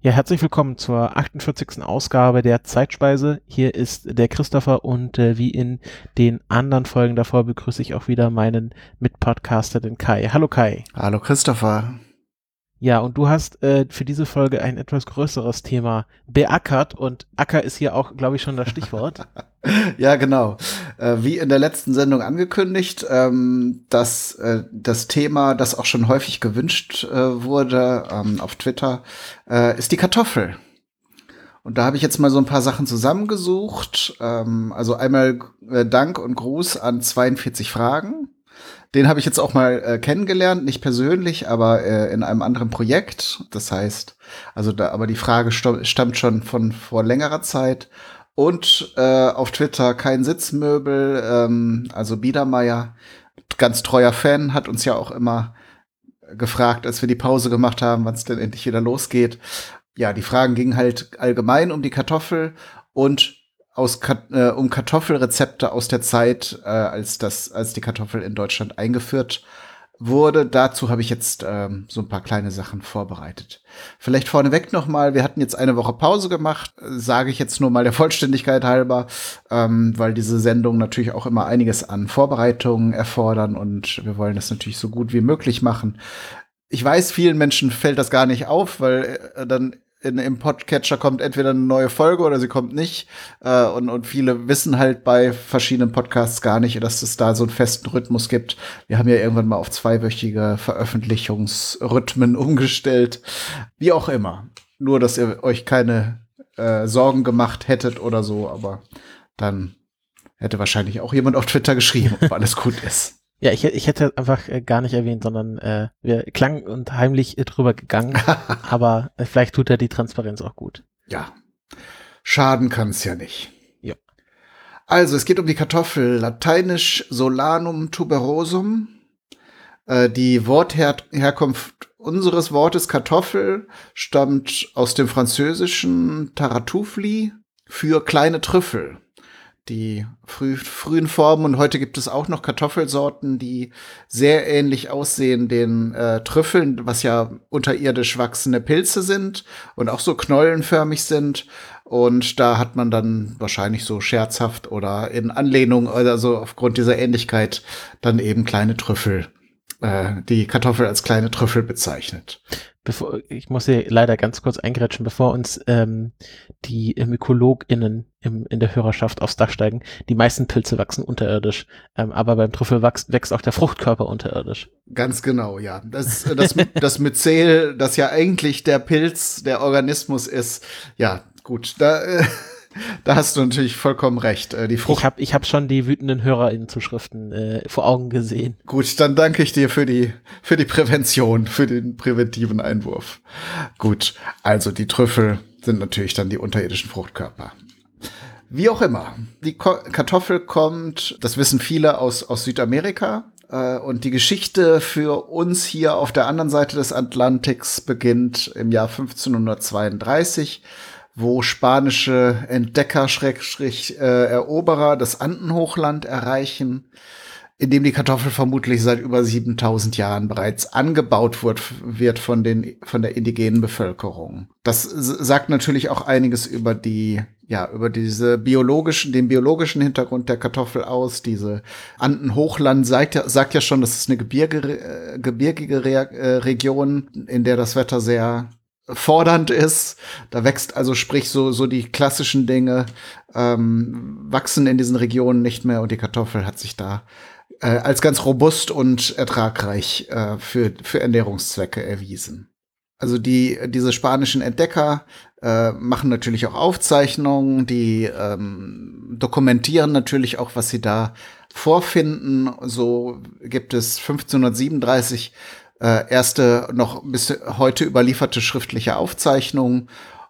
Ja, herzlich willkommen zur 48. Ausgabe der Zeitspeise. Hier ist der Christopher und äh, wie in den anderen Folgen davor begrüße ich auch wieder meinen Mitpodcaster, den Kai. Hallo Kai. Hallo Christopher. Ja, und du hast äh, für diese Folge ein etwas größeres Thema beackert und Acker ist hier auch, glaube ich, schon das Stichwort. ja, genau. Äh, wie in der letzten Sendung angekündigt, ähm, dass äh, das Thema, das auch schon häufig gewünscht äh, wurde ähm, auf Twitter, äh, ist die Kartoffel. Und da habe ich jetzt mal so ein paar Sachen zusammengesucht. Ähm, also einmal äh, Dank und Gruß an 42 Fragen. Den habe ich jetzt auch mal äh, kennengelernt, nicht persönlich, aber äh, in einem anderen Projekt. Das heißt, also da, aber die Frage stammt schon von vor längerer Zeit. Und äh, auf Twitter kein Sitzmöbel, ähm, also Biedermeier, ganz treuer Fan, hat uns ja auch immer gefragt, als wir die Pause gemacht haben, wann es denn endlich wieder losgeht. Ja, die Fragen gingen halt allgemein um die Kartoffel und aus, äh, um Kartoffelrezepte aus der Zeit, äh, als das, als die Kartoffel in Deutschland eingeführt wurde. Dazu habe ich jetzt ähm, so ein paar kleine Sachen vorbereitet. Vielleicht vorneweg noch mal: Wir hatten jetzt eine Woche Pause gemacht, sage ich jetzt nur mal der Vollständigkeit halber, ähm, weil diese Sendungen natürlich auch immer einiges an Vorbereitungen erfordern und wir wollen das natürlich so gut wie möglich machen. Ich weiß, vielen Menschen fällt das gar nicht auf, weil äh, dann in, im Podcatcher kommt entweder eine neue Folge oder sie kommt nicht. Äh, und, und viele wissen halt bei verschiedenen Podcasts gar nicht, dass es da so einen festen Rhythmus gibt. Wir haben ja irgendwann mal auf zweiwöchige Veröffentlichungsrhythmen umgestellt. Wie auch immer. Nur, dass ihr euch keine äh, Sorgen gemacht hättet oder so, aber dann hätte wahrscheinlich auch jemand auf Twitter geschrieben, ob alles gut ist. Ja, ich, ich hätte einfach äh, gar nicht erwähnt, sondern äh, wir klang und heimlich äh, drüber gegangen. aber äh, vielleicht tut er die Transparenz auch gut. Ja. Schaden kann es ja nicht. Ja. Also, es geht um die Kartoffel. Lateinisch Solanum tuberosum. Äh, die Wortherkunft unseres Wortes Kartoffel stammt aus dem französischen Taratoufli für kleine Trüffel die früh, frühen Formen und heute gibt es auch noch Kartoffelsorten, die sehr ähnlich aussehen den äh, Trüffeln, was ja unterirdisch wachsende Pilze sind und auch so knollenförmig sind. Und da hat man dann wahrscheinlich so scherzhaft oder in Anlehnung, also aufgrund dieser Ähnlichkeit, dann eben kleine Trüffel, äh, die Kartoffel als kleine Trüffel bezeichnet bevor, ich muss hier leider ganz kurz eingrätschen, bevor uns ähm, die MykologInnen im, in der Hörerschaft aufs Dach steigen. Die meisten Pilze wachsen unterirdisch, ähm, aber beim Trüffel wächst, wächst auch der Fruchtkörper unterirdisch. Ganz genau, ja. Das, das, das Myzel, das ja eigentlich der Pilz, der Organismus ist, ja, gut, da äh, da hast du natürlich vollkommen recht. Äh, die Frucht ich habe ich hab schon die wütenden HörerInnen-Zuschriften äh, vor Augen gesehen. Gut, dann danke ich dir für die, für die Prävention, für den präventiven Einwurf. Gut, also die Trüffel sind natürlich dann die unterirdischen Fruchtkörper. Wie auch immer, die Ko Kartoffel kommt, das wissen viele aus, aus Südamerika, äh, und die Geschichte für uns hier auf der anderen Seite des Atlantiks beginnt im Jahr 1532 wo spanische Entdecker, Schrägstrich, äh, Eroberer das Andenhochland erreichen, in dem die Kartoffel vermutlich seit über 7000 Jahren bereits angebaut wird, wird von, den, von der indigenen Bevölkerung. Das sagt natürlich auch einiges über die, ja, über diese biologischen, den biologischen Hintergrund der Kartoffel aus. Diese Andenhochland sagt ja, sagt ja schon, das ist eine gebirge, äh, gebirgige Re äh, Region, in der das Wetter sehr fordernd ist. Da wächst also sprich so so die klassischen Dinge ähm, wachsen in diesen Regionen nicht mehr und die Kartoffel hat sich da äh, als ganz robust und ertragreich äh, für für Ernährungszwecke erwiesen. Also die diese spanischen Entdecker äh, machen natürlich auch Aufzeichnungen, die ähm, dokumentieren natürlich auch, was sie da vorfinden. So gibt es 1537 äh, erste noch bis heute überlieferte schriftliche Aufzeichnung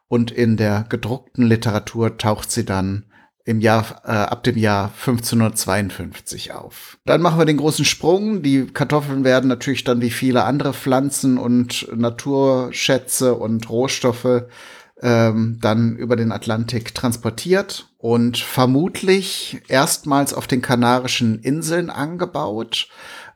und in der gedruckten Literatur taucht sie dann im Jahr äh, ab dem Jahr 1552 auf. Dann machen wir den großen Sprung. Die Kartoffeln werden natürlich dann wie viele andere Pflanzen und Naturschätze und Rohstoffe ähm, dann über den Atlantik transportiert und vermutlich erstmals auf den Kanarischen Inseln angebaut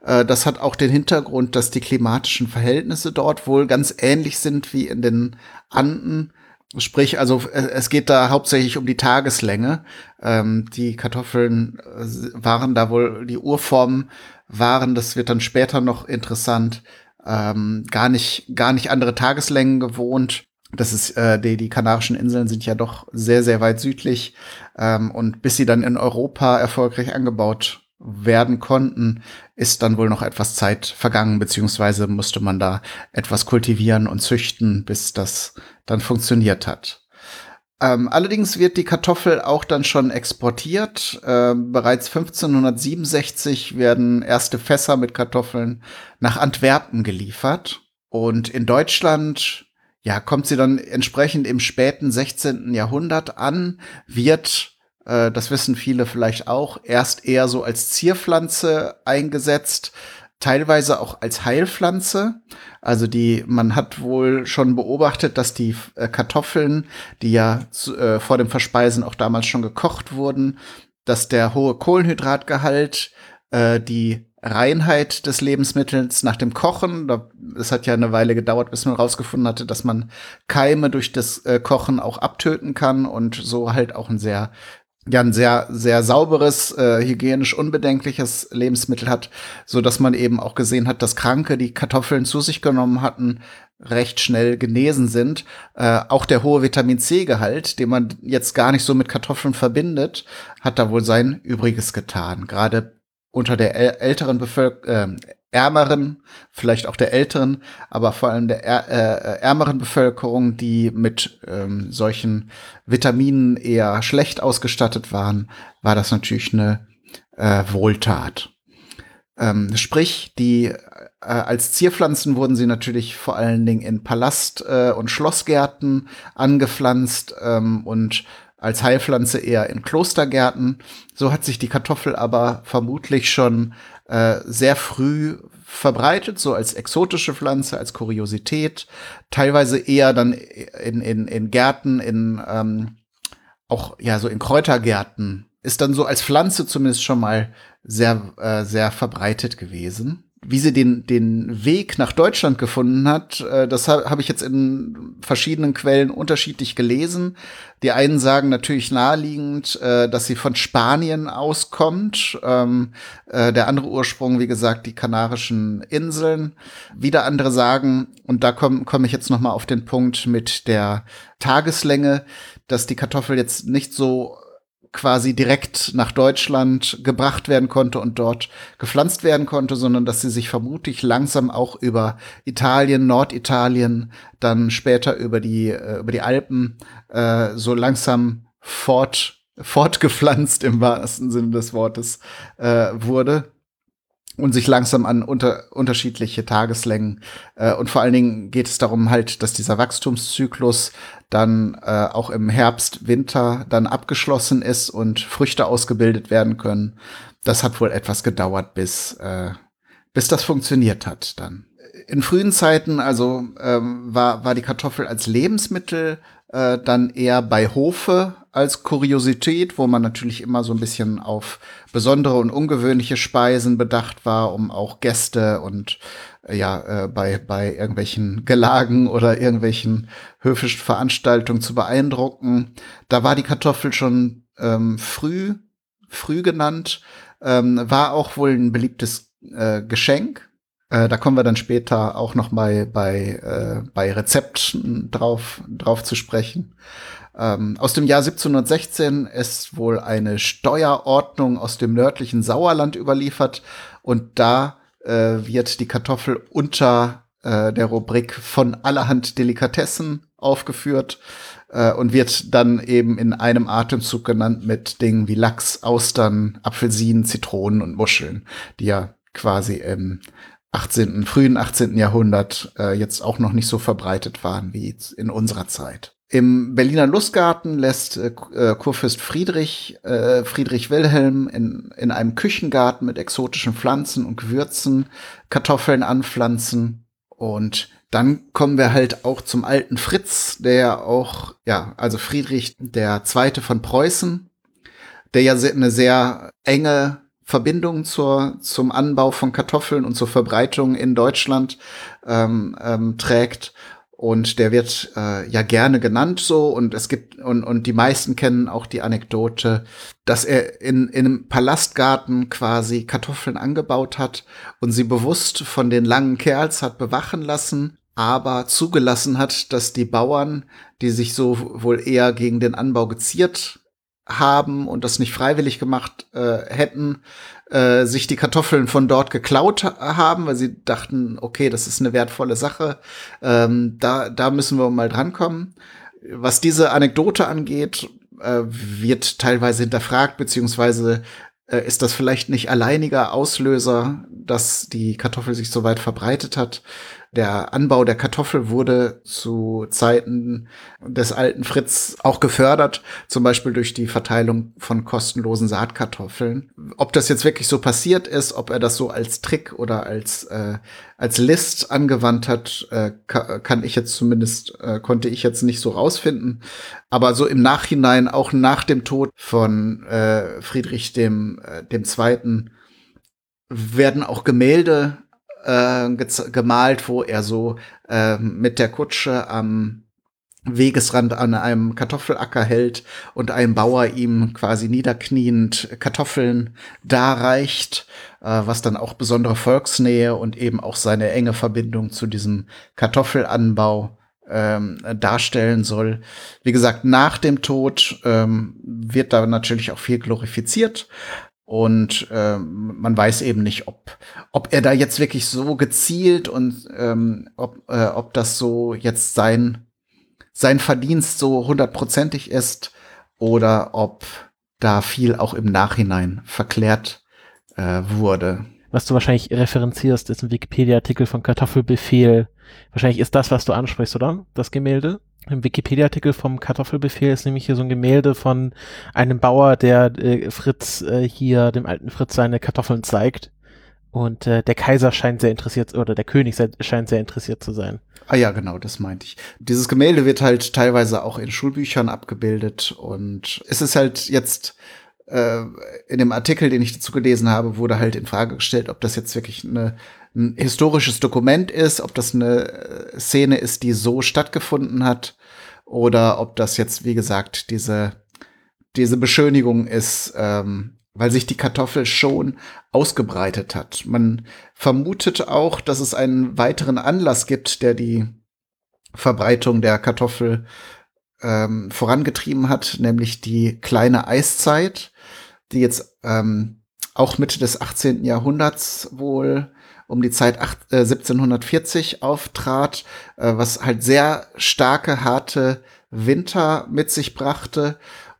das hat auch den Hintergrund, dass die klimatischen Verhältnisse dort wohl ganz ähnlich sind wie in den Anden. Sprich, also es geht da hauptsächlich um die Tageslänge. Ähm, die Kartoffeln äh, waren da wohl, die Urformen waren, das wird dann später noch interessant, ähm, gar nicht, gar nicht andere Tageslängen gewohnt. Das ist, äh, die, die Kanarischen Inseln sind ja doch sehr, sehr weit südlich. Ähm, und bis sie dann in Europa erfolgreich angebaut werden konnten, ist dann wohl noch etwas Zeit vergangen, beziehungsweise musste man da etwas kultivieren und züchten, bis das dann funktioniert hat. Ähm, allerdings wird die Kartoffel auch dann schon exportiert. Ähm, bereits 1567 werden erste Fässer mit Kartoffeln nach Antwerpen geliefert. Und in Deutschland, ja, kommt sie dann entsprechend im späten 16. Jahrhundert an, wird äh, das wissen viele vielleicht auch, erst eher so als Zierpflanze eingesetzt, teilweise auch als Heilpflanze. Also die, man hat wohl schon beobachtet, dass die äh, Kartoffeln, die ja äh, vor dem Verspeisen auch damals schon gekocht wurden, dass der hohe Kohlenhydratgehalt, äh, die Reinheit des Lebensmittels nach dem Kochen. Es hat ja eine Weile gedauert, bis man rausgefunden hatte, dass man Keime durch das äh, Kochen auch abtöten kann und so halt auch ein sehr ja ein sehr sehr sauberes äh, hygienisch unbedenkliches Lebensmittel hat, so dass man eben auch gesehen hat, dass Kranke, die Kartoffeln zu sich genommen hatten, recht schnell genesen sind. Äh, auch der hohe Vitamin C-Gehalt, den man jetzt gar nicht so mit Kartoffeln verbindet, hat da wohl sein Übriges getan. Gerade unter der älteren Bevölkerung, äh, ärmeren, vielleicht auch der älteren, aber vor allem der äh, ärmeren Bevölkerung, die mit ähm, solchen Vitaminen eher schlecht ausgestattet waren, war das natürlich eine äh, Wohltat. Ähm, sprich, die äh, als Zierpflanzen wurden sie natürlich vor allen Dingen in Palast- äh, und Schlossgärten angepflanzt ähm, und als Heilpflanze eher in Klostergärten. So hat sich die Kartoffel aber vermutlich schon äh, sehr früh verbreitet, so als exotische Pflanze, als Kuriosität, teilweise eher dann in, in, in Gärten, in ähm, auch ja so in Kräutergärten, ist dann so als Pflanze zumindest schon mal sehr, äh, sehr verbreitet gewesen wie sie den, den Weg nach Deutschland gefunden hat, äh, das habe hab ich jetzt in verschiedenen Quellen unterschiedlich gelesen. Die einen sagen natürlich naheliegend, äh, dass sie von Spanien auskommt. Ähm, äh, der andere Ursprung, wie gesagt, die Kanarischen Inseln. Wieder andere sagen, und da komme komm ich jetzt noch mal auf den Punkt mit der Tageslänge, dass die Kartoffel jetzt nicht so quasi direkt nach Deutschland gebracht werden konnte und dort gepflanzt werden konnte, sondern dass sie sich vermutlich langsam auch über Italien, Norditalien, dann später über die, äh, über die Alpen äh, so langsam fort, fortgepflanzt im wahrsten Sinne des Wortes äh, wurde und sich langsam an unter, unterschiedliche Tageslängen äh, und vor allen Dingen geht es darum halt, dass dieser Wachstumszyklus dann äh, auch im Herbst, Winter dann abgeschlossen ist und Früchte ausgebildet werden können. Das hat wohl etwas gedauert, bis äh, bis das funktioniert hat dann. In frühen Zeiten also ähm, war war die Kartoffel als Lebensmittel äh, dann eher bei Hofe als Kuriosität, wo man natürlich immer so ein bisschen auf besondere und ungewöhnliche Speisen bedacht war, um auch Gäste und äh, ja, äh, bei, bei irgendwelchen Gelagen oder irgendwelchen höfischen Veranstaltungen zu beeindrucken. Da war die Kartoffel schon ähm, früh, früh genannt, ähm, war auch wohl ein beliebtes äh, Geschenk. Äh, da kommen wir dann später auch noch mal bei, äh, bei Rezepten drauf, drauf zu sprechen. Ähm, aus dem Jahr 1716 ist wohl eine Steuerordnung aus dem nördlichen Sauerland überliefert und da äh, wird die Kartoffel unter äh, der Rubrik von allerhand Delikatessen aufgeführt äh, und wird dann eben in einem Atemzug genannt mit Dingen wie Lachs, Austern, Apfelsinen, Zitronen und Muscheln, die ja quasi im 18., frühen 18. Jahrhundert äh, jetzt auch noch nicht so verbreitet waren wie in unserer Zeit. Im Berliner Lustgarten lässt äh, äh, Kurfürst Friedrich, äh, Friedrich Wilhelm in, in einem Küchengarten mit exotischen Pflanzen und Gewürzen Kartoffeln anpflanzen. Und dann kommen wir halt auch zum alten Fritz, der auch, ja, also Friedrich der Zweite von Preußen, der ja eine sehr enge Verbindung zur, zum Anbau von Kartoffeln und zur Verbreitung in Deutschland ähm, ähm, trägt. Und der wird äh, ja gerne genannt so und es gibt und, und die meisten kennen auch die Anekdote, dass er in, in einem Palastgarten quasi Kartoffeln angebaut hat und sie bewusst von den langen Kerls hat bewachen lassen, aber zugelassen hat, dass die Bauern, die sich so wohl eher gegen den Anbau geziert haben und das nicht freiwillig gemacht äh, hätten, äh, sich die Kartoffeln von dort geklaut haben, weil sie dachten, okay, das ist eine wertvolle Sache, ähm, da, da müssen wir mal drankommen. Was diese Anekdote angeht, äh, wird teilweise hinterfragt, beziehungsweise äh, ist das vielleicht nicht alleiniger Auslöser, dass die Kartoffel sich so weit verbreitet hat. Der Anbau der Kartoffel wurde zu Zeiten des alten Fritz auch gefördert, zum Beispiel durch die Verteilung von kostenlosen Saatkartoffeln. Ob das jetzt wirklich so passiert ist, ob er das so als Trick oder als, äh, als List angewandt hat, äh, kann ich jetzt zumindest, äh, konnte ich jetzt nicht so rausfinden. Aber so im Nachhinein, auch nach dem Tod von äh, Friedrich dem, äh, dem Zweiten, werden auch Gemälde äh, gemalt, wo er so äh, mit der Kutsche am Wegesrand an einem Kartoffelacker hält und ein Bauer ihm quasi niederkniend Kartoffeln darreicht, äh, was dann auch besondere Volksnähe und eben auch seine enge Verbindung zu diesem Kartoffelanbau ähm, darstellen soll. Wie gesagt, nach dem Tod ähm, wird da natürlich auch viel glorifiziert, und ähm, man weiß eben nicht, ob, ob er da jetzt wirklich so gezielt und ähm, ob, äh, ob das so jetzt sein, sein Verdienst so hundertprozentig ist oder ob da viel auch im Nachhinein verklärt äh, wurde. Was du wahrscheinlich referenzierst, ist ein Wikipedia-Artikel von Kartoffelbefehl. Wahrscheinlich ist das, was du ansprichst, oder? Das Gemälde? Im Wikipedia-Artikel vom Kartoffelbefehl ist nämlich hier so ein Gemälde von einem Bauer, der äh, Fritz äh, hier, dem alten Fritz, seine Kartoffeln zeigt. Und äh, der Kaiser scheint sehr interessiert, oder der König scheint sehr interessiert zu sein. Ah ja, genau, das meinte ich. Dieses Gemälde wird halt teilweise auch in Schulbüchern abgebildet und es ist halt jetzt äh, in dem Artikel, den ich dazu gelesen habe, wurde halt in Frage gestellt, ob das jetzt wirklich eine ein historisches Dokument ist, ob das eine äh, Szene ist, die so stattgefunden hat, oder ob das jetzt, wie gesagt, diese, diese Beschönigung ist, ähm, weil sich die Kartoffel schon ausgebreitet hat. Man vermutet auch, dass es einen weiteren Anlass gibt, der die Verbreitung der Kartoffel ähm, vorangetrieben hat, nämlich die kleine Eiszeit, die jetzt ähm, auch Mitte des 18. Jahrhunderts wohl um die Zeit acht, äh, 1740 auftrat, äh, was halt sehr starke, harte Winter mit sich brachte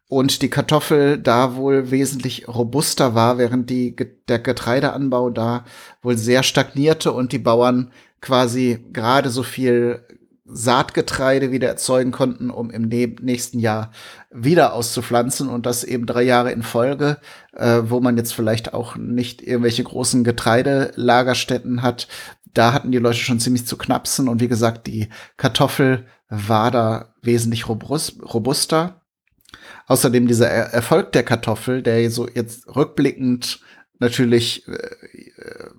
und die Kartoffel da wohl wesentlich robuster war, während die, der Getreideanbau da wohl sehr stagnierte und die Bauern quasi gerade so viel Saatgetreide wieder erzeugen konnten, um im nächsten Jahr wieder auszupflanzen und das eben drei Jahre in Folge, äh, wo man jetzt vielleicht auch nicht irgendwelche großen Getreidelagerstätten hat. Da hatten die Leute schon ziemlich zu knapsen und wie gesagt, die Kartoffel war da wesentlich robust, robuster. Außerdem dieser er Erfolg der Kartoffel, der so jetzt rückblickend natürlich äh,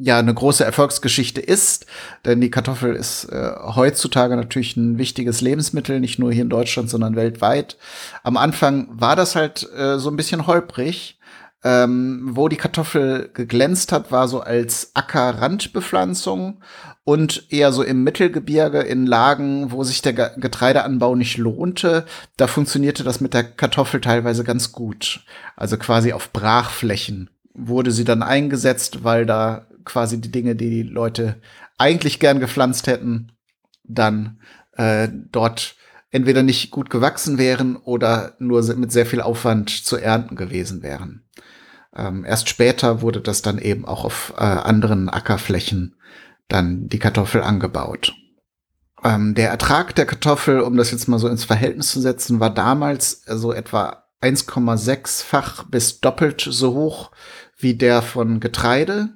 ja eine große Erfolgsgeschichte ist, denn die Kartoffel ist äh, heutzutage natürlich ein wichtiges Lebensmittel, nicht nur hier in Deutschland, sondern weltweit. Am Anfang war das halt äh, so ein bisschen holprig. Ähm, wo die Kartoffel geglänzt hat, war so als Ackerrandbepflanzung und eher so im Mittelgebirge in Lagen, wo sich der Getreideanbau nicht lohnte. Da funktionierte das mit der Kartoffel teilweise ganz gut. Also quasi auf Brachflächen wurde sie dann eingesetzt, weil da quasi die Dinge, die die Leute eigentlich gern gepflanzt hätten, dann äh, dort entweder nicht gut gewachsen wären oder nur mit sehr viel Aufwand zu ernten gewesen wären. Ähm, erst später wurde das dann eben auch auf äh, anderen Ackerflächen dann die Kartoffel angebaut. Ähm, der Ertrag der Kartoffel, um das jetzt mal so ins Verhältnis zu setzen, war damals so also etwa 1,6-fach bis doppelt so hoch wie der von Getreide.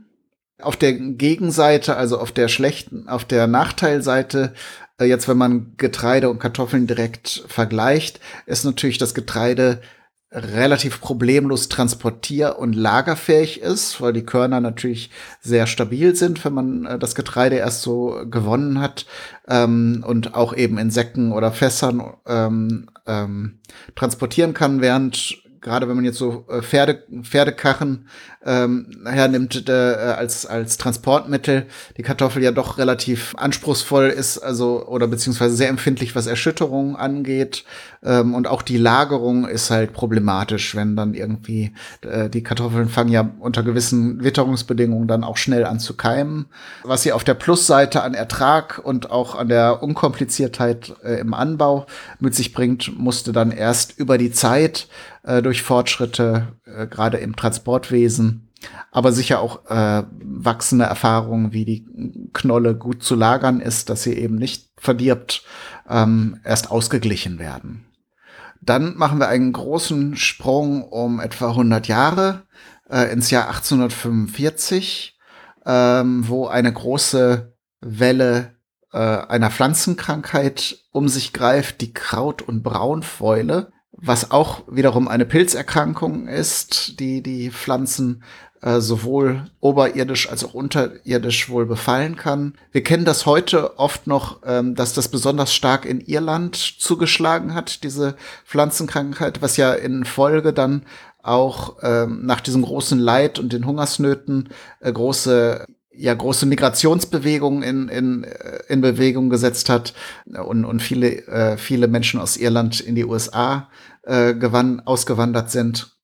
Auf der Gegenseite, also auf der schlechten, auf der Nachteilseite, äh, jetzt wenn man Getreide und Kartoffeln direkt vergleicht, ist natürlich das Getreide relativ problemlos transportier- und lagerfähig ist, weil die Körner natürlich sehr stabil sind, wenn man äh, das Getreide erst so gewonnen hat ähm, und auch eben in Säcken oder Fässern ähm, ähm, transportieren kann, während gerade wenn man jetzt so äh, Pferde, Pferdekarren ähm, hernimmt äh, als, als Transportmittel, die Kartoffel ja doch relativ anspruchsvoll ist, also oder beziehungsweise sehr empfindlich, was Erschütterungen angeht. Ähm, und auch die Lagerung ist halt problematisch, wenn dann irgendwie äh, die Kartoffeln fangen ja unter gewissen Witterungsbedingungen dann auch schnell an zu keimen. Was sie auf der Plusseite an Ertrag und auch an der Unkompliziertheit äh, im Anbau mit sich bringt, musste dann erst über die Zeit äh, durch Fortschritte, äh, gerade im Transportwesen, aber sicher auch äh, wachsende Erfahrungen, wie die Knolle gut zu lagern ist, dass sie eben nicht verdirbt, ähm, erst ausgeglichen werden. Dann machen wir einen großen Sprung um etwa 100 Jahre äh, ins Jahr 1845, ähm, wo eine große Welle äh, einer Pflanzenkrankheit um sich greift, die Kraut- und Braunfäule was auch wiederum eine Pilzerkrankung ist, die die Pflanzen äh, sowohl oberirdisch als auch unterirdisch wohl befallen kann. Wir kennen das heute oft noch, ähm, dass das besonders stark in Irland zugeschlagen hat, diese Pflanzenkrankheit, was ja in Folge dann auch ähm, nach diesem großen Leid und den Hungersnöten äh, große ja große Migrationsbewegungen in, in, äh, in Bewegung gesetzt hat und, und viele, äh, viele Menschen aus Irland in die USA äh, gewann, ausgewandert sind.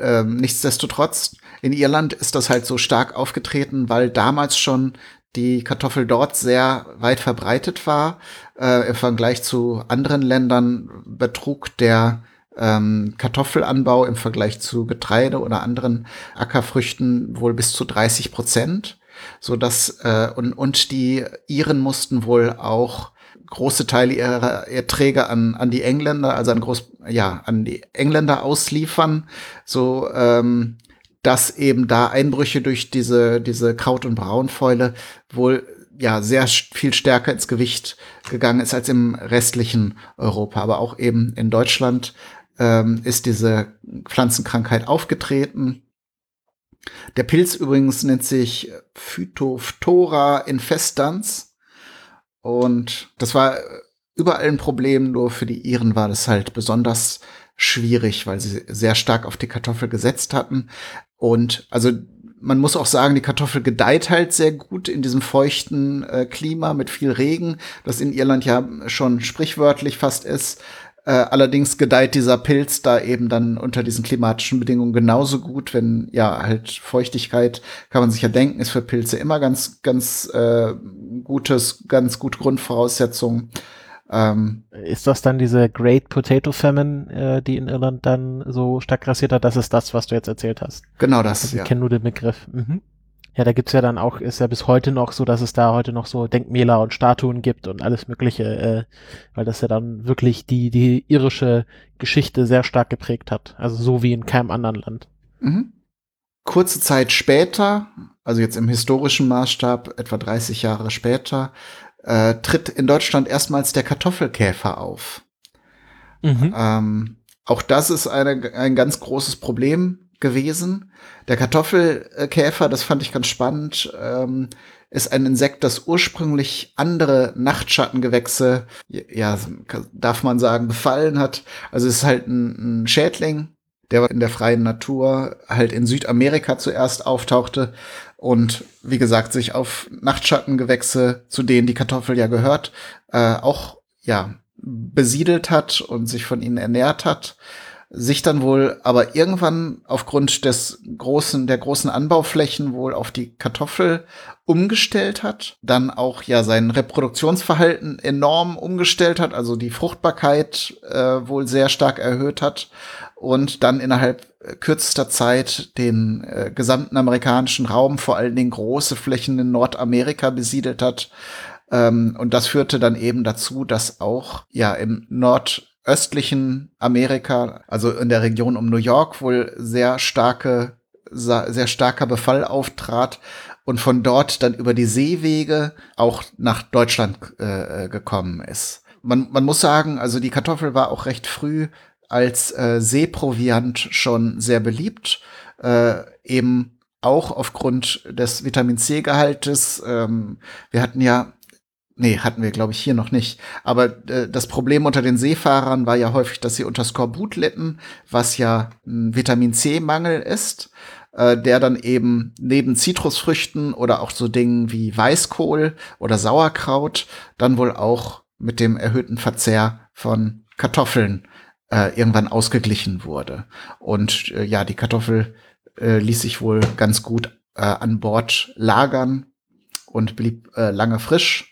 Ähm, nichtsdestotrotz, in Irland ist das halt so stark aufgetreten, weil damals schon die Kartoffel dort sehr weit verbreitet war. Äh, Im Vergleich zu anderen Ländern betrug der ähm, Kartoffelanbau im Vergleich zu Getreide oder anderen Ackerfrüchten wohl bis zu 30 Prozent so dass äh, und, und die Iren mussten wohl auch große Teile ihrer Erträge an, an die Engländer, also an groß, ja, an die Engländer ausliefern, so ähm, dass eben da Einbrüche durch diese, diese Kraut- und Braunfäule wohl ja sehr viel stärker ins Gewicht gegangen ist als im restlichen Europa. Aber auch eben in Deutschland ähm, ist diese Pflanzenkrankheit aufgetreten. Der Pilz übrigens nennt sich Phytophthora infestans. Und das war überall ein Problem, nur für die Iren war das halt besonders schwierig, weil sie sehr stark auf die Kartoffel gesetzt hatten. Und also man muss auch sagen, die Kartoffel gedeiht halt sehr gut in diesem feuchten äh, Klima mit viel Regen, das in Irland ja schon sprichwörtlich fast ist. Äh, allerdings gedeiht dieser Pilz da eben dann unter diesen klimatischen Bedingungen genauso gut, wenn ja halt Feuchtigkeit, kann man sich ja denken, ist für Pilze immer ganz, ganz äh, gutes, ganz gute Grundvoraussetzung. Ähm, ist das dann diese Great Potato Famine, äh, die in Irland dann so stark grassiert hat? Das ist das, was du jetzt erzählt hast. Genau das. Also, ich ja. kenne nur den Begriff. Mhm. Ja, da gibt's ja dann auch, ist ja bis heute noch so, dass es da heute noch so Denkmäler und Statuen gibt und alles Mögliche, äh, weil das ja dann wirklich die, die irische Geschichte sehr stark geprägt hat. Also so wie in keinem anderen Land. Mhm. Kurze Zeit später, also jetzt im historischen Maßstab, etwa 30 Jahre später, äh, tritt in Deutschland erstmals der Kartoffelkäfer auf. Mhm. Ähm, auch das ist eine, ein ganz großes Problem gewesen. Der Kartoffelkäfer, das fand ich ganz spannend, ähm, ist ein Insekt, das ursprünglich andere Nachtschattengewächse, ja, darf man sagen, befallen hat. Also es ist halt ein, ein Schädling, der in der freien Natur halt in Südamerika zuerst auftauchte und wie gesagt sich auf Nachtschattengewächse, zu denen die Kartoffel ja gehört, äh, auch ja besiedelt hat und sich von ihnen ernährt hat sich dann wohl aber irgendwann aufgrund des großen, der großen Anbauflächen wohl auf die Kartoffel umgestellt hat, dann auch ja sein Reproduktionsverhalten enorm umgestellt hat, also die Fruchtbarkeit äh, wohl sehr stark erhöht hat und dann innerhalb kürzester Zeit den äh, gesamten amerikanischen Raum, vor allen Dingen große Flächen in Nordamerika besiedelt hat. Ähm, und das führte dann eben dazu, dass auch ja im Nord östlichen Amerika, also in der Region um New York, wohl sehr starke, sehr starker Befall auftrat und von dort dann über die Seewege auch nach Deutschland äh, gekommen ist. Man, man muss sagen, also die Kartoffel war auch recht früh als äh, Seeproviant schon sehr beliebt, äh, eben auch aufgrund des Vitamin C-Gehaltes. Ähm, wir hatten ja Nee, hatten wir, glaube ich, hier noch nicht. Aber äh, das Problem unter den Seefahrern war ja häufig, dass sie unter Skorbut litten, was ja ein Vitamin C-Mangel ist, äh, der dann eben neben Zitrusfrüchten oder auch so Dingen wie Weißkohl oder Sauerkraut dann wohl auch mit dem erhöhten Verzehr von Kartoffeln äh, irgendwann ausgeglichen wurde. Und äh, ja, die Kartoffel äh, ließ sich wohl ganz gut äh, an Bord lagern und blieb äh, lange frisch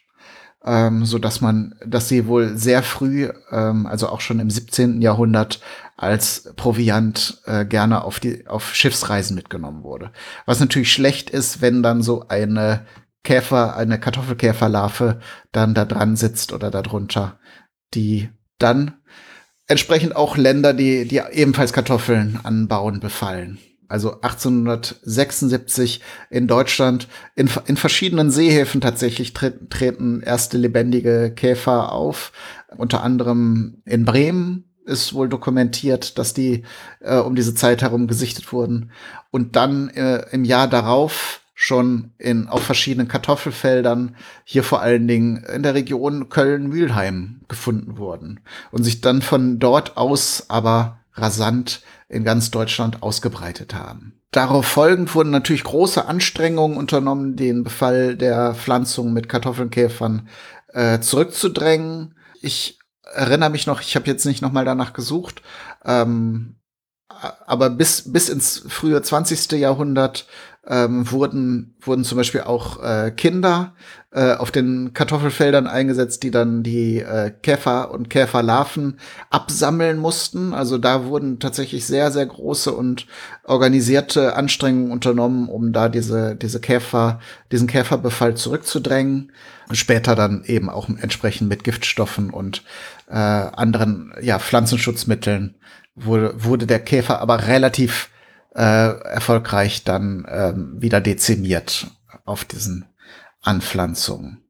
ähm, so dass man, dass sie wohl sehr früh, ähm, also auch schon im 17. Jahrhundert als Proviant äh, gerne auf die auf Schiffsreisen mitgenommen wurde. Was natürlich schlecht ist, wenn dann so eine Käfer, eine Kartoffelkäferlarve dann da dran sitzt oder darunter, die dann entsprechend auch Länder, die die ebenfalls Kartoffeln anbauen, befallen also 1876 in Deutschland, in, in verschiedenen Seehäfen tatsächlich treten, treten erste lebendige Käfer auf. Unter anderem in Bremen ist wohl dokumentiert, dass die äh, um diese Zeit herum gesichtet wurden. Und dann äh, im Jahr darauf schon in, auf verschiedenen Kartoffelfeldern, hier vor allen Dingen in der Region Köln-Mülheim gefunden wurden und sich dann von dort aus aber rasant in ganz Deutschland ausgebreitet haben. Darauf folgend wurden natürlich große Anstrengungen unternommen, den Befall der Pflanzung mit Kartoffelkäfern äh, zurückzudrängen. Ich erinnere mich noch, ich habe jetzt nicht nochmal danach gesucht, ähm, aber bis, bis ins frühe 20. Jahrhundert ähm, wurden, wurden zum Beispiel auch äh, Kinder äh, auf den Kartoffelfeldern eingesetzt, die dann die äh, Käfer und Käferlarven absammeln mussten. Also da wurden tatsächlich sehr, sehr große und organisierte Anstrengungen unternommen, um da diese, diese Käfer, diesen Käferbefall zurückzudrängen. Später dann eben auch entsprechend mit Giftstoffen und äh, anderen ja, Pflanzenschutzmitteln wurde, wurde der Käfer aber relativ äh, erfolgreich dann ähm, wieder dezimiert auf diesen Anpflanzungen.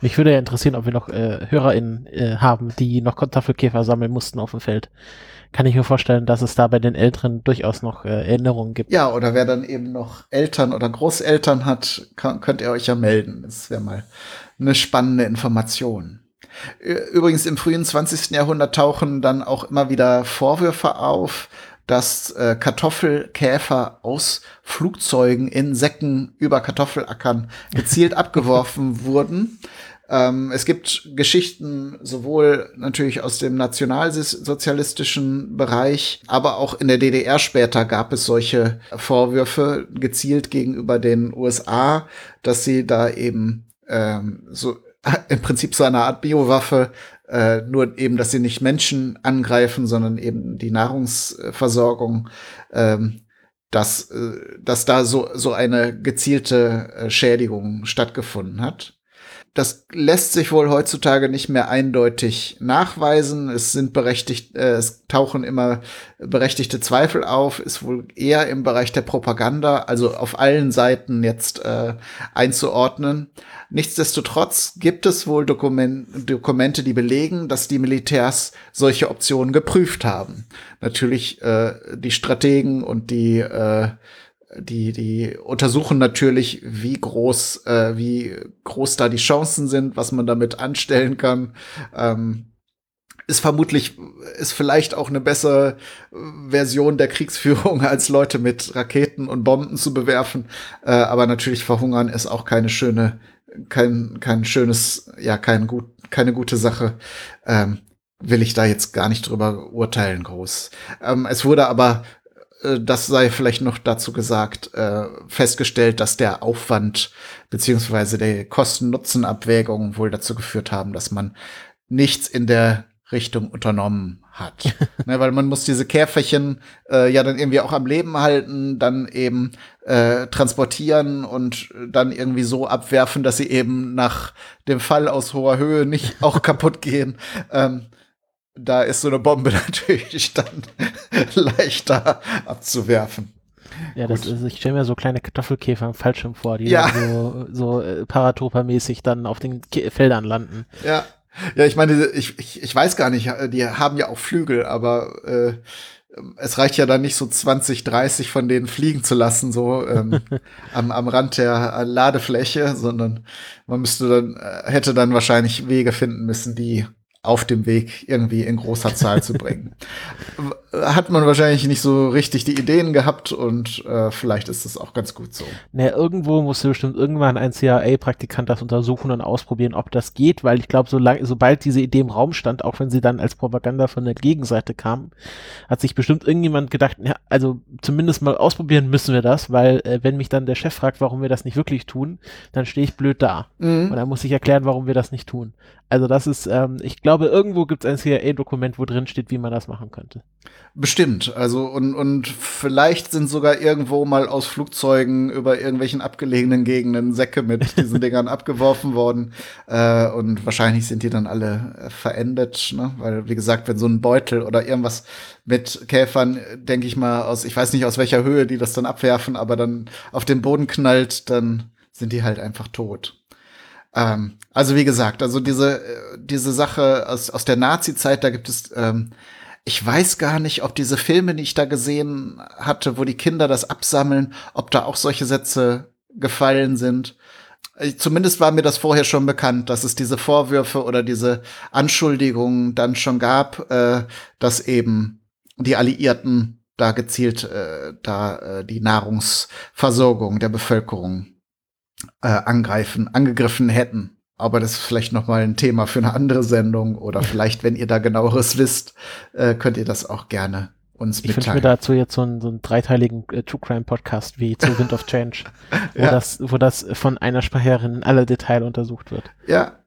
Mich würde ja interessieren, ob wir noch äh, HörerInnen äh, haben, die noch Kartoffelkäfer sammeln mussten auf dem Feld. Kann ich mir vorstellen, dass es da bei den Älteren durchaus noch äh, Erinnerungen gibt. Ja, oder wer dann eben noch Eltern oder Großeltern hat, kann, könnt ihr euch ja melden. Das wäre mal eine spannende Information. Übrigens im frühen 20. Jahrhundert tauchen dann auch immer wieder Vorwürfe auf, dass äh, Kartoffelkäfer aus Flugzeugen in Säcken über Kartoffelackern gezielt abgeworfen wurden. Ähm, es gibt Geschichten sowohl natürlich aus dem nationalsozialistischen Bereich, aber auch in der DDR später gab es solche Vorwürfe gezielt gegenüber den USA, dass sie da eben ähm, so im Prinzip so eine Art Biowaffe äh, nur eben, dass sie nicht Menschen angreifen, sondern eben die Nahrungsversorgung, ähm, dass, äh, dass da so, so eine gezielte äh, Schädigung stattgefunden hat. Das lässt sich wohl heutzutage nicht mehr eindeutig nachweisen. Es sind berechtigt, äh, es tauchen immer berechtigte Zweifel auf, ist wohl eher im Bereich der Propaganda, also auf allen Seiten jetzt äh, einzuordnen. Nichtsdestotrotz gibt es wohl Dokument Dokumente, die belegen, dass die Militärs solche Optionen geprüft haben. Natürlich äh, die Strategen und die äh, die, die untersuchen natürlich, wie groß, äh, wie groß da die Chancen sind, was man damit anstellen kann. Ähm, ist vermutlich, ist vielleicht auch eine bessere Version der Kriegsführung, als Leute mit Raketen und Bomben zu bewerfen. Äh, aber natürlich verhungern ist auch keine schöne, kein, kein schönes, ja, kein gut, keine gute Sache. Ähm, will ich da jetzt gar nicht drüber urteilen groß. Ähm, es wurde aber das sei vielleicht noch dazu gesagt, äh, festgestellt, dass der Aufwand beziehungsweise der Kosten-Nutzen-Abwägung wohl dazu geführt haben, dass man nichts in der Richtung unternommen hat. ne, weil man muss diese Käferchen äh, ja dann irgendwie auch am Leben halten, dann eben äh, transportieren und dann irgendwie so abwerfen, dass sie eben nach dem Fall aus hoher Höhe nicht auch kaputt gehen. Ähm, da ist so eine Bombe natürlich dann leichter abzuwerfen. Ja, das ist, ich stelle mir so kleine Kartoffelkäfer im Fallschirm vor, die ja. so, so äh, paratopermäßig dann auf den Ke Feldern landen. Ja. Ja, ich meine, ich, ich, ich weiß gar nicht, die haben ja auch Flügel, aber äh, es reicht ja dann nicht so 20, 30 von denen fliegen zu lassen, so ähm, am, am Rand der Ladefläche, sondern man müsste dann, äh, hätte dann wahrscheinlich Wege finden müssen, die auf dem Weg irgendwie in großer Zahl zu bringen. Hat man wahrscheinlich nicht so richtig die Ideen gehabt und äh, vielleicht ist es auch ganz gut so. Naja, irgendwo musste bestimmt irgendwann ein CIA-Praktikant das untersuchen und ausprobieren, ob das geht, weil ich glaube, so sobald diese Idee im Raum stand, auch wenn sie dann als Propaganda von der Gegenseite kam, hat sich bestimmt irgendjemand gedacht, ja, also zumindest mal ausprobieren müssen wir das, weil äh, wenn mich dann der Chef fragt, warum wir das nicht wirklich tun, dann stehe ich blöd da. Mhm. Und dann muss ich erklären, warum wir das nicht tun. Also das ist, ähm, ich glaube, irgendwo gibt es ein CIA-Dokument, wo drin steht, wie man das machen könnte. Bestimmt. Also und, und vielleicht sind sogar irgendwo mal aus Flugzeugen über irgendwelchen abgelegenen Gegenden Säcke mit diesen Dingern abgeworfen worden. Äh, und wahrscheinlich sind die dann alle äh, verendet, ne? Weil, wie gesagt, wenn so ein Beutel oder irgendwas mit Käfern, denke ich mal, aus, ich weiß nicht aus welcher Höhe die das dann abwerfen, aber dann auf den Boden knallt, dann sind die halt einfach tot. Ähm, also wie gesagt, also diese, äh, diese Sache aus, aus der Nazi-Zeit, da gibt es, ähm, ich weiß gar nicht, ob diese Filme, die ich da gesehen hatte, wo die Kinder das absammeln, ob da auch solche Sätze gefallen sind. Äh, zumindest war mir das vorher schon bekannt, dass es diese Vorwürfe oder diese Anschuldigungen dann schon gab, äh, dass eben die Alliierten da gezielt äh, da äh, die Nahrungsversorgung der Bevölkerung äh, angreifen, angegriffen hätten. Aber das ist vielleicht noch mal ein Thema für eine andere Sendung oder vielleicht, wenn ihr da genaueres wisst, äh, könnt ihr das auch gerne uns ich mitteilen. Ich wünsche mir dazu jetzt so einen, so einen dreiteiligen äh, True Crime Podcast wie zu Wind of Change, wo, ja. das, wo das von einer Sprecherin in alle Detail untersucht wird. Ja,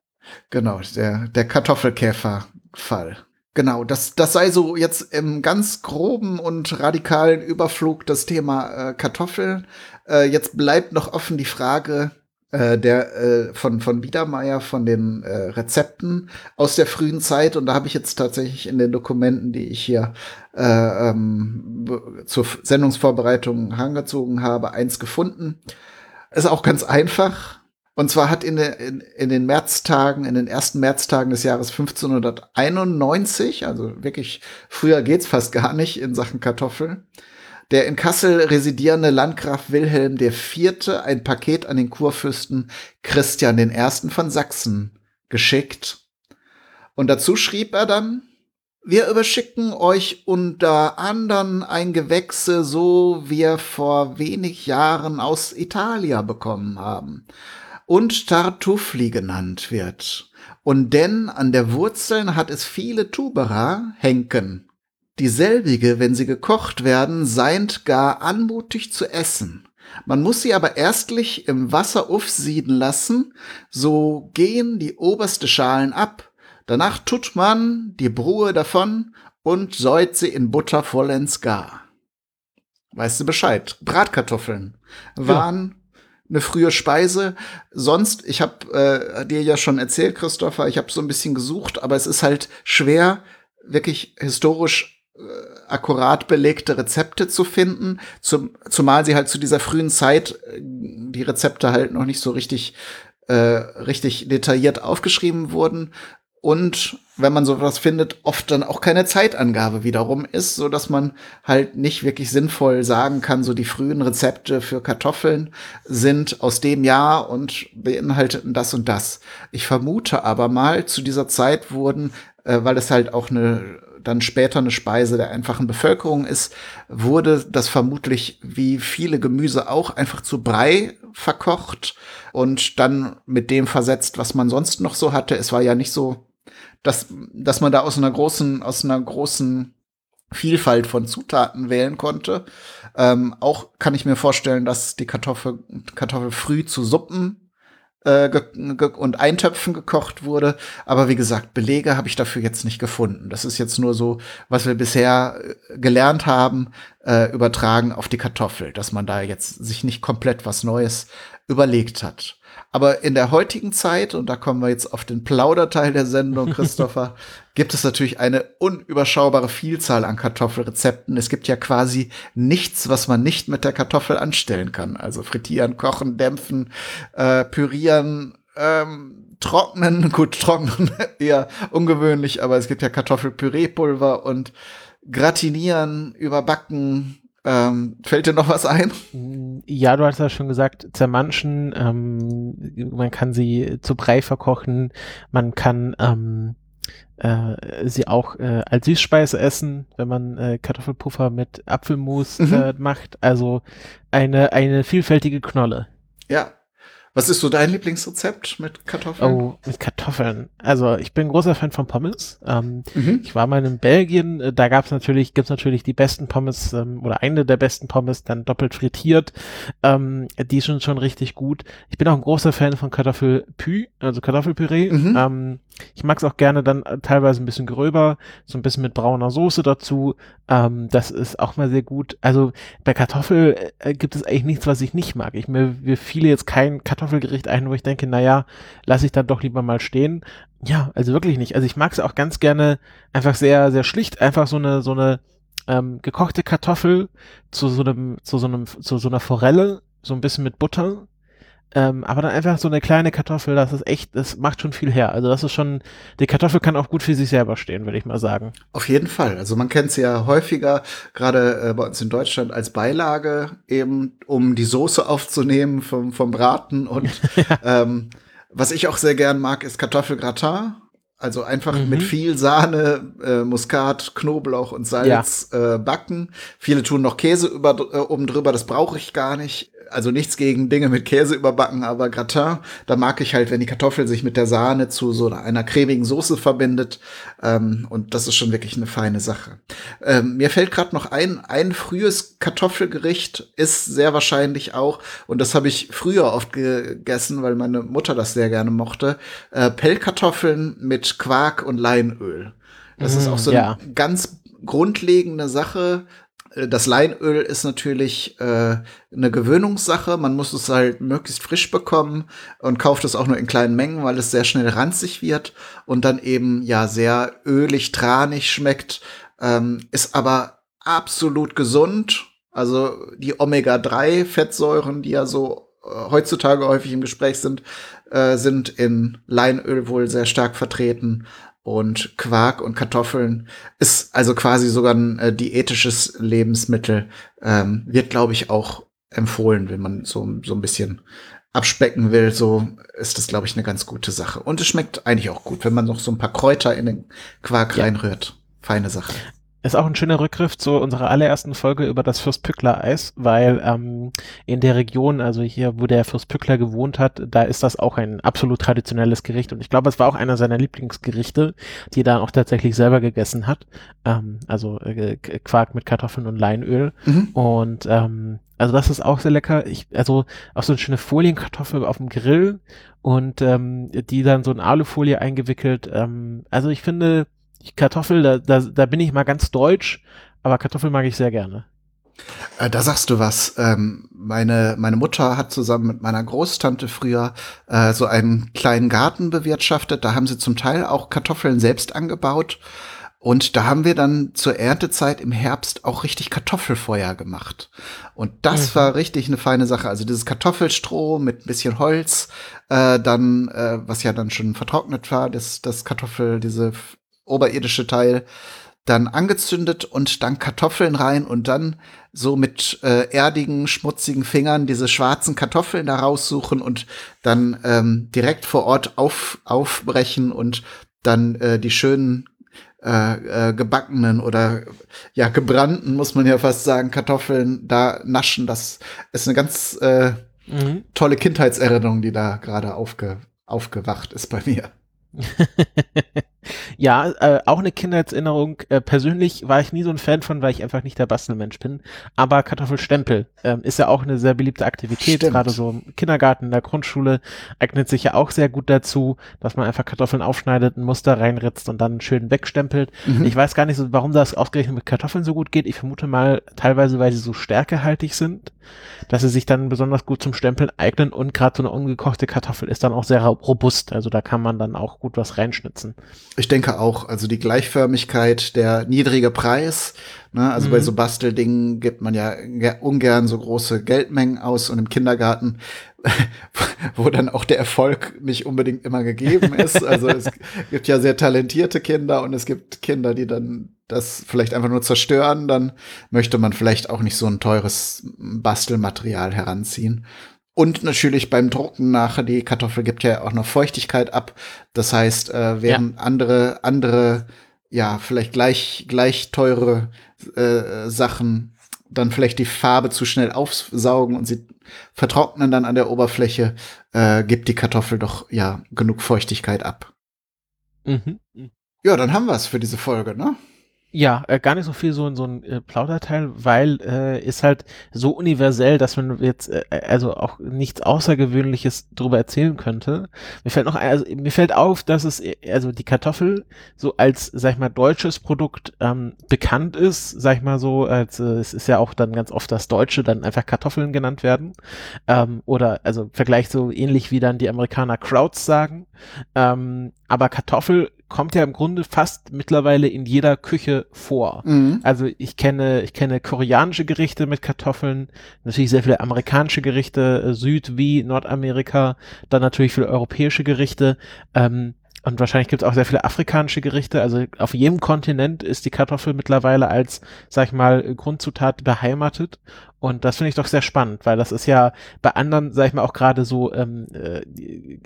genau, der, der Kartoffelkäfer-Fall. Genau, das, das sei so jetzt im ganz groben und radikalen Überflug das Thema äh, Kartoffeln. Äh, jetzt bleibt noch offen die Frage äh, der äh, von von Biedermeier von den äh, Rezepten aus der frühen Zeit und da habe ich jetzt tatsächlich in den Dokumenten, die ich hier äh, ähm, zur Sendungsvorbereitung herangezogen habe, eins gefunden. Ist auch ganz einfach. Und zwar hat in, in, in den Märztagen, in den ersten Märztagen des Jahres 1591, also wirklich früher geht's fast gar nicht in Sachen Kartoffeln, der in Kassel residierende Landgraf Wilhelm IV. ein Paket an den Kurfürsten Christian I. von Sachsen geschickt. Und dazu schrieb er dann, wir überschicken euch unter anderem ein Gewächse, so wir vor wenig Jahren aus Italia bekommen haben und Tartufli genannt wird. Und denn an der Wurzeln hat es viele Tubera, Henken, Dieselbige, wenn sie gekocht werden, seint gar anmutig zu essen. Man muss sie aber erstlich im Wasser aufsieden lassen, so gehen die oberste Schalen ab. Danach tut man die Brue davon und säut sie in Butter vollends gar. Weißt du Bescheid? Bratkartoffeln waren ja. eine frühe Speise. Sonst, ich habe äh, dir ja schon erzählt, Christopher, ich habe so ein bisschen gesucht, aber es ist halt schwer, wirklich historisch akkurat belegte Rezepte zu finden, zum, zumal sie halt zu dieser frühen Zeit äh, die Rezepte halt noch nicht so richtig äh, richtig detailliert aufgeschrieben wurden und wenn man sowas findet, oft dann auch keine Zeitangabe wiederum ist, so dass man halt nicht wirklich sinnvoll sagen kann, so die frühen Rezepte für Kartoffeln sind aus dem Jahr und beinhalteten das und das. Ich vermute aber mal, zu dieser Zeit wurden, äh, weil es halt auch eine dann später eine Speise der einfachen Bevölkerung ist, wurde das vermutlich wie viele Gemüse auch einfach zu Brei verkocht und dann mit dem versetzt, was man sonst noch so hatte. Es war ja nicht so, dass, dass man da aus einer großen, aus einer großen Vielfalt von Zutaten wählen konnte. Ähm, auch kann ich mir vorstellen, dass die Kartoffel, Kartoffel früh zu Suppen äh, und Eintöpfen gekocht wurde. Aber wie gesagt, Belege habe ich dafür jetzt nicht gefunden. Das ist jetzt nur so, was wir bisher äh, gelernt haben, äh, übertragen auf die Kartoffel, dass man da jetzt sich nicht komplett was Neues überlegt hat. Aber in der heutigen Zeit, und da kommen wir jetzt auf den Plauderteil der Sendung, Christopher, gibt es natürlich eine unüberschaubare Vielzahl an Kartoffelrezepten. Es gibt ja quasi nichts, was man nicht mit der Kartoffel anstellen kann. Also frittieren, kochen, dämpfen, äh, pürieren, ähm, trocknen, gut, trocknen eher ungewöhnlich, aber es gibt ja Kartoffelpüreepulver und gratinieren, überbacken. Ähm, fällt dir noch was ein? Ja, du hast ja schon gesagt, zermanschen, ähm, man kann sie zu Brei verkochen, man kann ähm, äh, sie auch äh, als Süßspeise essen, wenn man äh, Kartoffelpuffer mit Apfelmus mhm. äh, macht. Also eine, eine vielfältige Knolle. Ja, was ist so dein Lieblingsrezept mit Kartoffeln? Oh, mit Kartoffeln. Also ich bin ein großer Fan von Pommes. Ähm, mhm. Ich war mal in Belgien, äh, da gab es natürlich, gibt's natürlich die besten Pommes ähm, oder eine der besten Pommes, dann doppelt frittiert. Ähm, die sind schon richtig gut. Ich bin auch ein großer Fan von Kartoffelpü, also Kartoffelpüree. Mhm. Ähm, ich mag es auch gerne dann äh, teilweise ein bisschen gröber, so ein bisschen mit brauner Soße dazu. Ähm, das ist auch mal sehr gut. Also bei Kartoffel äh, gibt es eigentlich nichts, was ich nicht mag. Ich mir, mir fiele jetzt kein Kartoffelgericht ein, wo ich denke, naja, lasse ich dann doch lieber mal stehen. Ja, also wirklich nicht. Also ich mag es auch ganz gerne einfach sehr, sehr schlicht, einfach so eine, so eine ähm, gekochte Kartoffel zu so einem, zu so einem, zu so einer Forelle, so ein bisschen mit Butter ähm, aber dann einfach so eine kleine Kartoffel, das ist echt, das macht schon viel her. Also das ist schon, die Kartoffel kann auch gut für sich selber stehen, würde ich mal sagen. Auf jeden Fall. Also man kennt sie ja häufiger, gerade äh, bei uns in Deutschland, als Beilage, eben um die Soße aufzunehmen vom, vom Braten. Und ja. ähm, was ich auch sehr gern mag, ist Kartoffelgratin. Also einfach mhm. mit viel Sahne, äh, Muskat, Knoblauch und Salz ja. äh, backen. Viele tun noch Käse über, äh, oben drüber, das brauche ich gar nicht also nichts gegen Dinge mit Käse überbacken, aber Gratin, da mag ich halt, wenn die Kartoffel sich mit der Sahne zu so einer cremigen Soße verbindet. Ähm, und das ist schon wirklich eine feine Sache. Ähm, mir fällt gerade noch ein, ein frühes Kartoffelgericht ist sehr wahrscheinlich auch, und das habe ich früher oft gegessen, weil meine Mutter das sehr gerne mochte, äh, Pellkartoffeln mit Quark und Leinöl. Das mm, ist auch so ja. eine ganz grundlegende Sache, das Leinöl ist natürlich äh, eine Gewöhnungssache. Man muss es halt möglichst frisch bekommen und kauft es auch nur in kleinen Mengen, weil es sehr schnell ranzig wird und dann eben ja sehr ölig, tranig schmeckt. Ähm, ist aber absolut gesund. Also die Omega-3-Fettsäuren, die ja so äh, heutzutage häufig im Gespräch sind, äh, sind in Leinöl wohl sehr stark vertreten und Quark und Kartoffeln ist also quasi sogar ein äh, diätisches Lebensmittel. Ähm, wird, glaube ich, auch empfohlen, wenn man so, so ein bisschen abspecken will. So ist das, glaube ich, eine ganz gute Sache. Und es schmeckt eigentlich auch gut, wenn man noch so ein paar Kräuter in den Quark ja. reinrührt. Feine Sache. Ist auch ein schöner Rückgriff zu unserer allerersten Folge über das Fürstpückler-Eis, weil ähm, in der Region, also hier, wo der Fürstpückler gewohnt hat, da ist das auch ein absolut traditionelles Gericht und ich glaube, es war auch einer seiner Lieblingsgerichte, die er dann auch tatsächlich selber gegessen hat. Ähm, also äh, Quark mit Kartoffeln und Leinöl mhm. und ähm, also das ist auch sehr lecker. Ich, also auch so eine schöne Folienkartoffel auf dem Grill und ähm, die dann so in Alufolie eingewickelt. Ähm, also ich finde, Kartoffel, da, da, da bin ich mal ganz deutsch, aber Kartoffel mag ich sehr gerne. Äh, da sagst du was. Ähm, meine, meine Mutter hat zusammen mit meiner Großtante früher äh, so einen kleinen Garten bewirtschaftet. Da haben sie zum Teil auch Kartoffeln selbst angebaut. Und da haben wir dann zur Erntezeit im Herbst auch richtig Kartoffelfeuer gemacht. Und das mhm. war richtig eine feine Sache. Also dieses Kartoffelstroh mit ein bisschen Holz, äh, dann, äh, was ja dann schon vertrocknet war, das, das Kartoffel, diese oberirdische Teil, dann angezündet und dann Kartoffeln rein und dann so mit äh, erdigen, schmutzigen Fingern diese schwarzen Kartoffeln da raussuchen und dann ähm, direkt vor Ort auf, aufbrechen und dann äh, die schönen äh, äh, gebackenen oder ja gebrannten, muss man ja fast sagen, Kartoffeln da naschen. Das ist eine ganz äh, mhm. tolle Kindheitserinnerung, die da gerade aufge, aufgewacht ist bei mir. ja, äh, auch eine Kindheitserinnerung. Äh, persönlich war ich nie so ein Fan von, weil ich einfach nicht der Bastelmensch bin. Aber Kartoffelstempel ähm, ist ja auch eine sehr beliebte Aktivität, gerade so im Kindergarten, in der Grundschule eignet sich ja auch sehr gut dazu, dass man einfach Kartoffeln aufschneidet, ein Muster reinritzt und dann schön wegstempelt. Mhm. Ich weiß gar nicht so, warum das ausgerechnet mit Kartoffeln so gut geht. Ich vermute mal teilweise, weil sie so stärkehaltig sind, dass sie sich dann besonders gut zum Stempeln eignen und gerade so eine ungekochte Kartoffel ist dann auch sehr robust. Also da kann man dann auch gut was reinschnitzen. Ich denke auch, also die Gleichförmigkeit, der niedrige Preis, ne, also mhm. bei so Basteldingen gibt man ja ungern so große Geldmengen aus und im Kindergarten, wo dann auch der Erfolg nicht unbedingt immer gegeben ist. Also es gibt ja sehr talentierte Kinder und es gibt Kinder, die dann das vielleicht einfach nur zerstören, dann möchte man vielleicht auch nicht so ein teures Bastelmaterial heranziehen. Und natürlich beim Drucken nachher, die Kartoffel gibt ja auch noch Feuchtigkeit ab. Das heißt, äh, während ja. andere, andere, ja, vielleicht gleich, gleich teure äh, Sachen dann vielleicht die Farbe zu schnell aufsaugen und sie vertrocknen dann an der Oberfläche, äh, gibt die Kartoffel doch ja genug Feuchtigkeit ab. Mhm. Ja, dann haben wir es für diese Folge, ne? Ja, äh, gar nicht so viel so in so ein äh, Plauderteil, weil äh, ist halt so universell, dass man jetzt äh, also auch nichts Außergewöhnliches darüber erzählen könnte. Mir fällt noch also mir fällt auf, dass es äh, also die Kartoffel so als sag ich mal deutsches Produkt ähm, bekannt ist, sag ich mal so, als äh, es ist ja auch dann ganz oft das Deutsche dann einfach Kartoffeln genannt werden ähm, oder also Vergleich so ähnlich wie dann die Amerikaner Krauts sagen. Ähm, aber Kartoffel kommt ja im Grunde fast mittlerweile in jeder Küche vor. Mhm. Also ich kenne, ich kenne koreanische Gerichte mit Kartoffeln, natürlich sehr viele amerikanische Gerichte, äh, Süd- wie Nordamerika, dann natürlich viele europäische Gerichte. Ähm, und wahrscheinlich gibt es auch sehr viele afrikanische Gerichte. Also auf jedem Kontinent ist die Kartoffel mittlerweile als, sag ich mal, Grundzutat beheimatet. Und das finde ich doch sehr spannend, weil das ist ja bei anderen, sag ich mal, auch gerade so ähm, äh,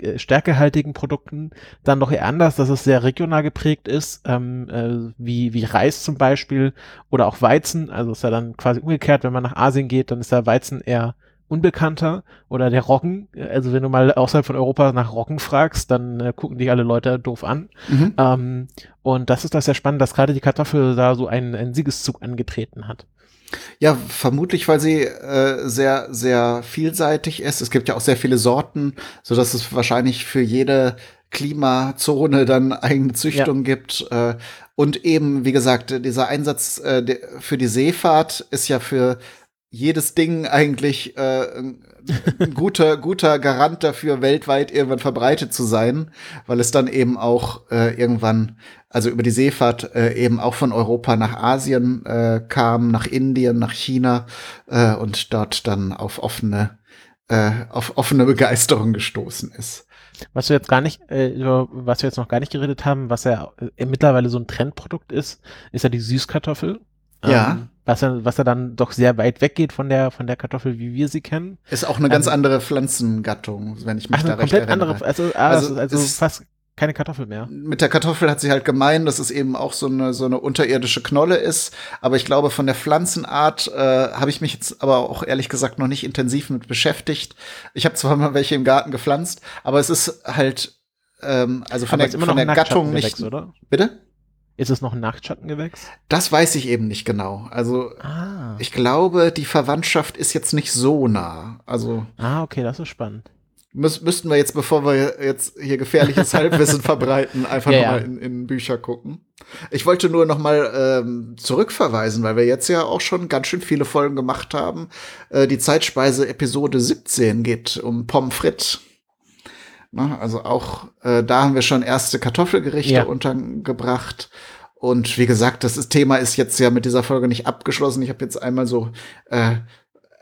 äh, stärkehaltigen Produkten dann doch eher anders, dass es sehr regional geprägt ist, ähm, äh, wie, wie Reis zum Beispiel oder auch Weizen. Also ist ja dann quasi umgekehrt, wenn man nach Asien geht, dann ist der Weizen eher unbekannter oder der Roggen. Also wenn du mal außerhalb von Europa nach Roggen fragst, dann äh, gucken dich alle Leute doof an. Mhm. Ähm, und das ist das sehr spannend, dass gerade die Kartoffel da so einen, einen Siegeszug angetreten hat. Ja, vermutlich, weil sie äh, sehr, sehr vielseitig ist. Es gibt ja auch sehr viele Sorten, so dass es wahrscheinlich für jede Klimazone dann eigene Züchtung ja. gibt. Äh, und eben, wie gesagt, dieser Einsatz äh, für die Seefahrt ist ja für jedes Ding eigentlich äh, ein guter, guter Garant dafür, weltweit irgendwann verbreitet zu sein, weil es dann eben auch äh, irgendwann, also über die Seefahrt äh, eben auch von Europa nach Asien äh, kam, nach Indien, nach China äh, und dort dann auf offene, äh, auf offene Begeisterung gestoßen ist. Was wir jetzt gar nicht, äh, über was wir jetzt noch gar nicht geredet haben, was ja äh, mittlerweile so ein Trendprodukt ist, ist ja die Süßkartoffel. Ja. Ähm, was ja, was ja dann doch sehr weit weggeht von der, von der Kartoffel, wie wir sie kennen. Ist auch eine ganz ähm, andere Pflanzengattung, wenn ich mich ach, da recht komplett erinnere. andere, also, ah, also, also fast keine Kartoffel mehr. Mit der Kartoffel hat sie halt gemein, dass es eben auch so eine, so eine unterirdische Knolle ist. Aber ich glaube, von der Pflanzenart äh, habe ich mich jetzt aber auch ehrlich gesagt noch nicht intensiv mit beschäftigt. Ich habe zwar mal welche im Garten gepflanzt, aber es ist halt, ähm, also von aber der, von der Gattung nicht. Oder? Bitte? Ist es noch ein Nachtschattengewächs? Das weiß ich eben nicht genau. Also ah. ich glaube, die Verwandtschaft ist jetzt nicht so nah. Also ah, okay, das ist spannend. Müß, müssten wir jetzt, bevor wir jetzt hier gefährliches Halbwissen verbreiten, einfach ja, nochmal ja. in, in Bücher gucken. Ich wollte nur nochmal ähm, zurückverweisen, weil wir jetzt ja auch schon ganz schön viele Folgen gemacht haben. Äh, die Zeitspeise Episode 17 geht um Pommes frites. Na, also auch äh, da haben wir schon erste Kartoffelgerichte ja. untergebracht. Und wie gesagt, das ist, Thema ist jetzt ja mit dieser Folge nicht abgeschlossen. Ich habe jetzt einmal so äh,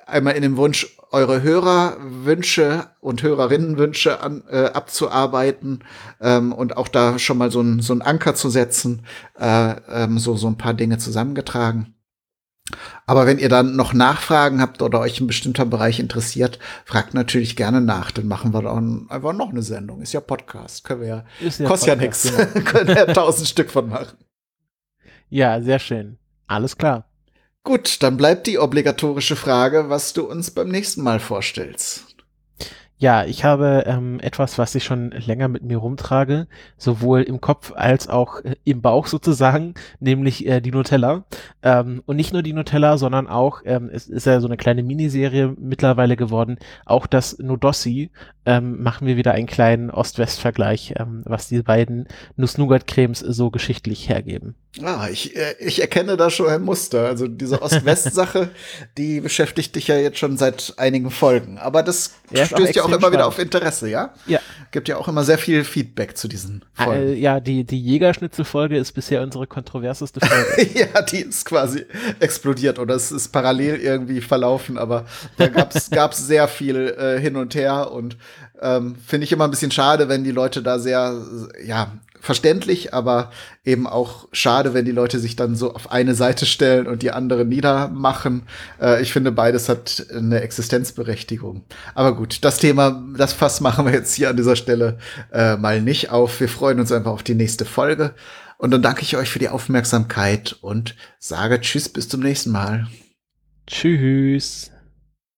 einmal in dem Wunsch, eure Hörerwünsche und Hörerinnenwünsche an, äh, abzuarbeiten ähm, und auch da schon mal so ein, so ein Anker zu setzen, äh, ähm, so, so ein paar Dinge zusammengetragen. Aber wenn ihr dann noch Nachfragen habt oder euch ein bestimmter Bereich interessiert, fragt natürlich gerne nach. Dann machen wir dann einfach noch eine Sendung. Ist ja Podcast. Können wir ja. Kostet ja nichts. Genau. Können ja tausend Stück von machen. Ja, sehr schön. Alles klar. Gut, dann bleibt die obligatorische Frage, was du uns beim nächsten Mal vorstellst. Ja, ich habe ähm, etwas, was ich schon länger mit mir rumtrage, sowohl im Kopf als auch äh, im Bauch sozusagen, nämlich äh, die Nutella. Ähm, und nicht nur die Nutella, sondern auch, ähm, es ist ja so eine kleine Miniserie mittlerweile geworden, auch das Nudossi. Ähm, machen wir wieder einen kleinen Ost-West-Vergleich, ähm, was die beiden Nuss-Nougat-Cremes so geschichtlich hergeben. Ah, ich, äh, ich erkenne da schon ein Muster. Also diese Ost-West-Sache, die beschäftigt dich ja jetzt schon seit einigen Folgen. Aber das ja, stößt ja auch immer spannend. wieder auf Interesse, ja? Ja. Gibt ja auch immer sehr viel Feedback zu diesen Folgen. Äh, ja, die, die Jägerschnitzel-Folge ist bisher unsere kontroverseste Folge. ja, die ist quasi explodiert oder es ist parallel irgendwie verlaufen, aber da gab's gab's sehr viel äh, hin und her und ähm, finde ich immer ein bisschen schade, wenn die Leute da sehr, ja, verständlich, aber eben auch schade, wenn die Leute sich dann so auf eine Seite stellen und die andere niedermachen. Äh, ich finde, beides hat eine Existenzberechtigung. Aber gut, das Thema, das Fass machen wir jetzt hier an dieser Stelle äh, mal nicht auf. Wir freuen uns einfach auf die nächste Folge. Und dann danke ich euch für die Aufmerksamkeit und sage Tschüss, bis zum nächsten Mal. Tschüss.